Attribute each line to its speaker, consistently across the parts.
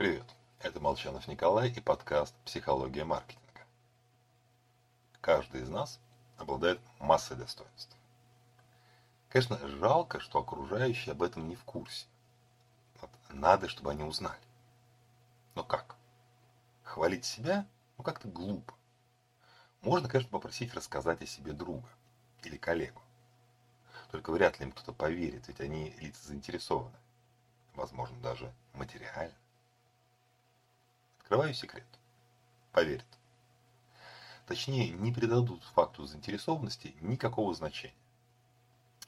Speaker 1: Привет, это Молчанов Николай и подкаст «Психология маркетинга». Каждый из нас обладает массой достоинств. Конечно, жалко, что окружающие об этом не в курсе. Вот надо, чтобы они узнали. Но как? Хвалить себя? Ну как-то глупо. Можно, конечно, попросить рассказать о себе друга или коллегу. Только вряд ли им кто-то поверит, ведь они лица заинтересованы. Возможно, даже материально. Открываю секрет. Поверят. Точнее, не придадут факту заинтересованности никакого значения.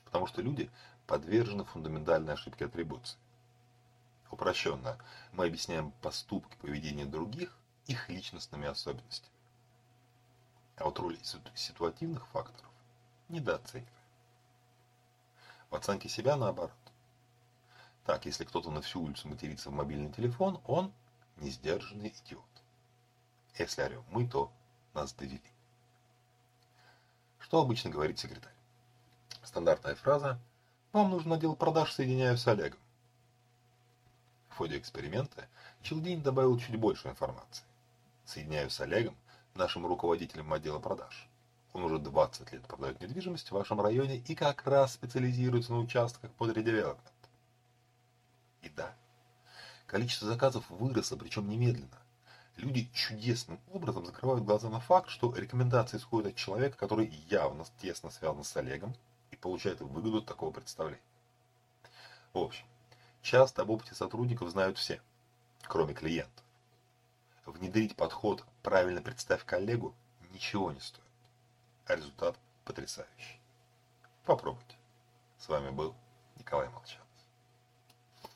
Speaker 1: Потому что люди подвержены фундаментальной ошибке атрибуции. Упрощенно, мы объясняем поступки поведения других их личностными особенностями. А вот роль ситуативных факторов недооцениваем. В оценке себя наоборот. Так, если кто-то на всю улицу матерится в мобильный телефон, он несдержанный идиот. Если орем мы, то нас довели. Что обычно говорит секретарь? Стандартная фраза «Вам нужно отдел продаж, соединяю с Олегом». В ходе эксперимента Челдин добавил чуть больше информации. Соединяю с Олегом, нашим руководителем отдела продаж. Он уже 20 лет продает недвижимость в вашем районе и как раз специализируется на участках под редевелопмент. И да, Количество заказов выросло, причем немедленно. Люди чудесным образом закрывают глаза на факт, что рекомендации исходят от человека, который явно тесно связан с Олегом и получает выгоду от такого представления. В общем, часто об опыте сотрудников знают все, кроме клиентов. Внедрить подход «правильно представь коллегу» ничего не стоит, а результат потрясающий. Попробуйте. С вами был Николай Молчан.